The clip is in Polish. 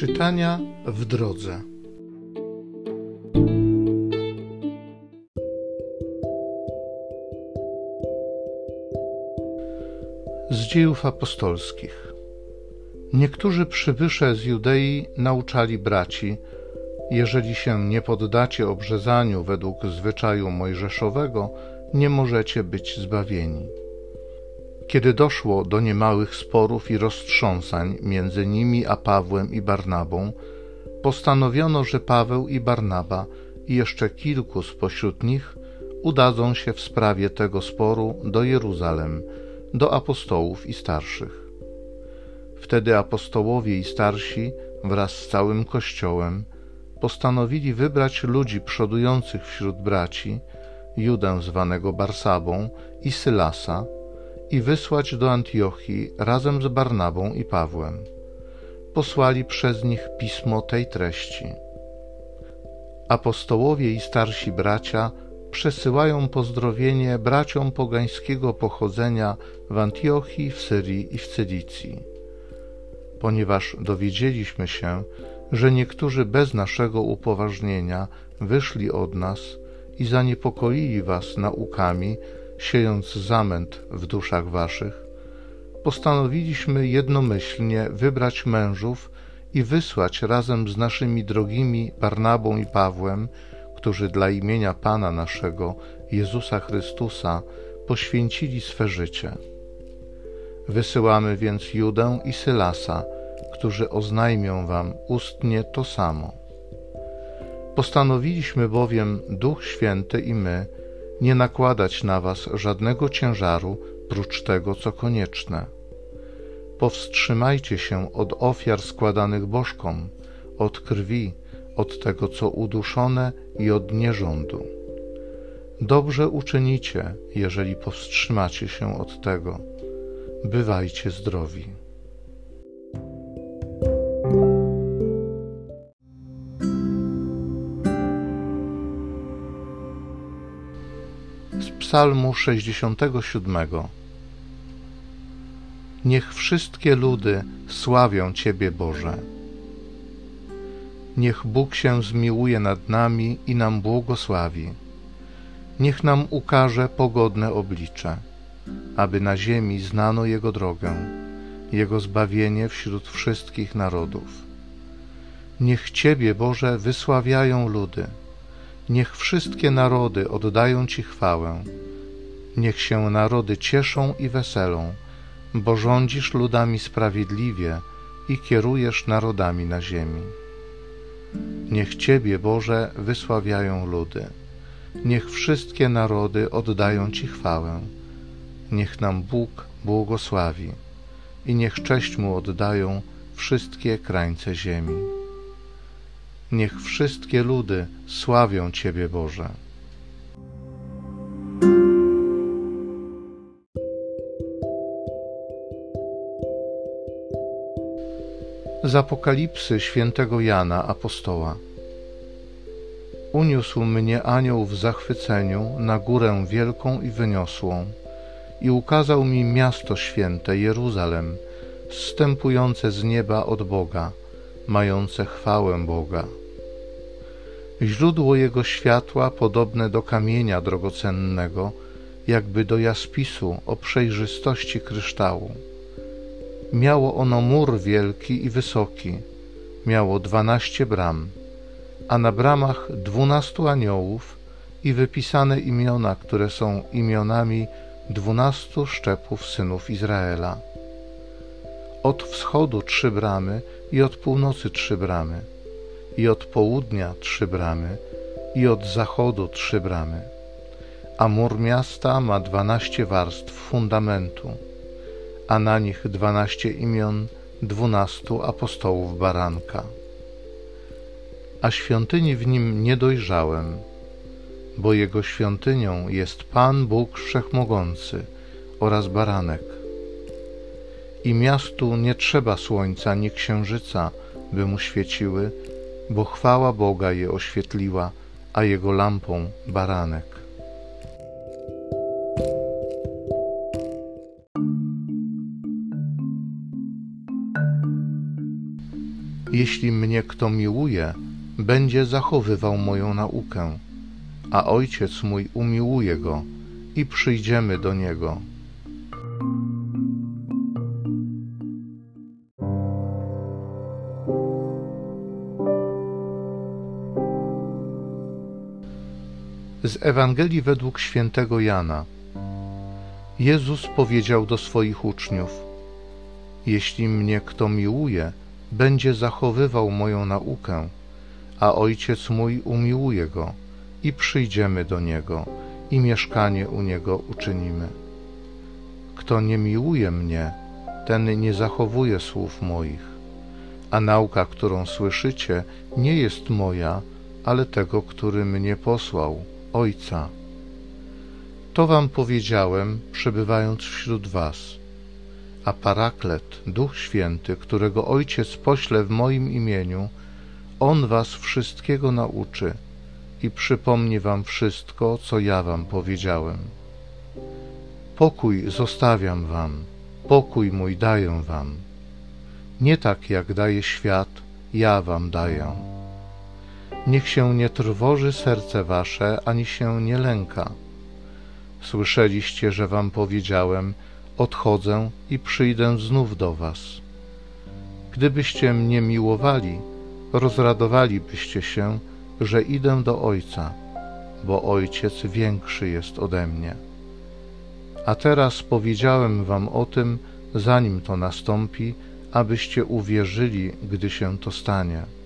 Czytania w drodze. Z dziejów apostolskich. Niektórzy przybysze z Judei nauczali braci, jeżeli się nie poddacie obrzezaniu według zwyczaju mojżeszowego, nie możecie być zbawieni. Kiedy doszło do niemałych sporów i roztrząsań między nimi a Pawłem i Barnabą, postanowiono, że Paweł i Barnaba i jeszcze kilku spośród nich udadzą się w sprawie tego sporu do Jeruzalem, do apostołów i starszych. Wtedy apostołowie i starsi wraz z całym Kościołem postanowili wybrać ludzi przodujących wśród braci, Judę zwanego Barsabą i Sylasa, i wysłać do Antiochii razem z Barnabą i Pawłem. Posłali przez nich pismo tej treści. Apostołowie i starsi bracia przesyłają pozdrowienie braciom pogańskiego pochodzenia w Antiochii, w Syrii i w Cylicji. Ponieważ dowiedzieliśmy się, że niektórzy bez naszego upoważnienia wyszli od nas i zaniepokoili was naukami, siejąc zamęt w duszach waszych, postanowiliśmy jednomyślnie wybrać mężów i wysłać razem z naszymi drogimi Barnabą i Pawłem, którzy dla imienia Pana naszego, Jezusa Chrystusa, poświęcili swe życie. Wysyłamy więc Judę i Sylasa, którzy oznajmią wam ustnie to samo. Postanowiliśmy bowiem Duch Święty i my, nie nakładać na was żadnego ciężaru prócz tego, co konieczne. Powstrzymajcie się od ofiar składanych bożkom, od krwi, od tego, co uduszone i od nierządu. Dobrze uczynicie, jeżeli powstrzymacie się od tego. Bywajcie zdrowi. Z Psalmu 67. Niech wszystkie ludy sławią Ciebie, Boże. Niech Bóg się zmiłuje nad nami i nam błogosławi. Niech nam ukaże pogodne oblicze, aby na ziemi znano Jego drogę, Jego zbawienie wśród wszystkich narodów. Niech Ciebie, Boże, wysławiają ludy Niech wszystkie narody oddają Ci chwałę. Niech się narody cieszą i weselą, bo rządzisz ludami sprawiedliwie i kierujesz narodami na ziemi. Niech Ciebie, Boże, wysławiają ludy. Niech wszystkie narody oddają Ci chwałę. Niech nam Bóg błogosławi i niech cześć Mu oddają wszystkie krańce ziemi. Niech wszystkie ludy sławią Ciebie, Boże. Z Apokalipsy świętego Jana Apostoła. Uniósł mnie anioł w zachwyceniu na górę wielką i wyniosłą i ukazał mi miasto święte Jeruzalem, zstępujące z nieba od Boga, mające chwałę Boga Źródło jego światła podobne do kamienia drogocennego, jakby do jaspisu o przejrzystości kryształu. Miało ono mur wielki i wysoki, miało dwanaście bram, a na bramach dwunastu aniołów i wypisane imiona, które są imionami dwunastu szczepów synów Izraela. Od wschodu trzy bramy i od północy trzy bramy i od południa trzy bramy, i od zachodu trzy bramy. A mur miasta ma dwanaście warstw fundamentu, a na nich dwanaście imion dwunastu apostołów baranka. A świątyni w nim nie dojrzałem, bo jego świątynią jest Pan Bóg Wszechmogący oraz baranek. I miastu nie trzeba słońca ni księżyca, by mu świeciły, bo chwała Boga je oświetliła, a jego lampą baranek. Jeśli mnie kto miłuje, będzie zachowywał moją naukę, a Ojciec mój umiłuje go i przyjdziemy do niego. Z Ewangelii według świętego Jana. Jezus powiedział do swoich uczniów: Jeśli mnie kto miłuje, będzie zachowywał moją naukę, a Ojciec mój umiłuje go i przyjdziemy do niego i mieszkanie u niego uczynimy. Kto nie miłuje mnie, ten nie zachowuje słów moich, a nauka, którą słyszycie, nie jest moja, ale tego, który mnie posłał, Ojca. To wam powiedziałem, przebywając wśród was. A Paraklet, Duch Święty, którego Ojciec pośle w moim imieniu, On was wszystkiego nauczy i przypomni wam wszystko, co ja wam powiedziałem. Pokój zostawiam wam, pokój mój daję wam. Nie tak jak daje świat, ja wam daję. Niech się nie trwoży serce wasze, ani się nie lęka. Słyszeliście, że wam powiedziałem, odchodzę i przyjdę znów do was. Gdybyście mnie miłowali, rozradowalibyście się, że idę do Ojca, bo Ojciec większy jest ode mnie. A teraz powiedziałem wam o tym, zanim to nastąpi, abyście uwierzyli, gdy się to stanie.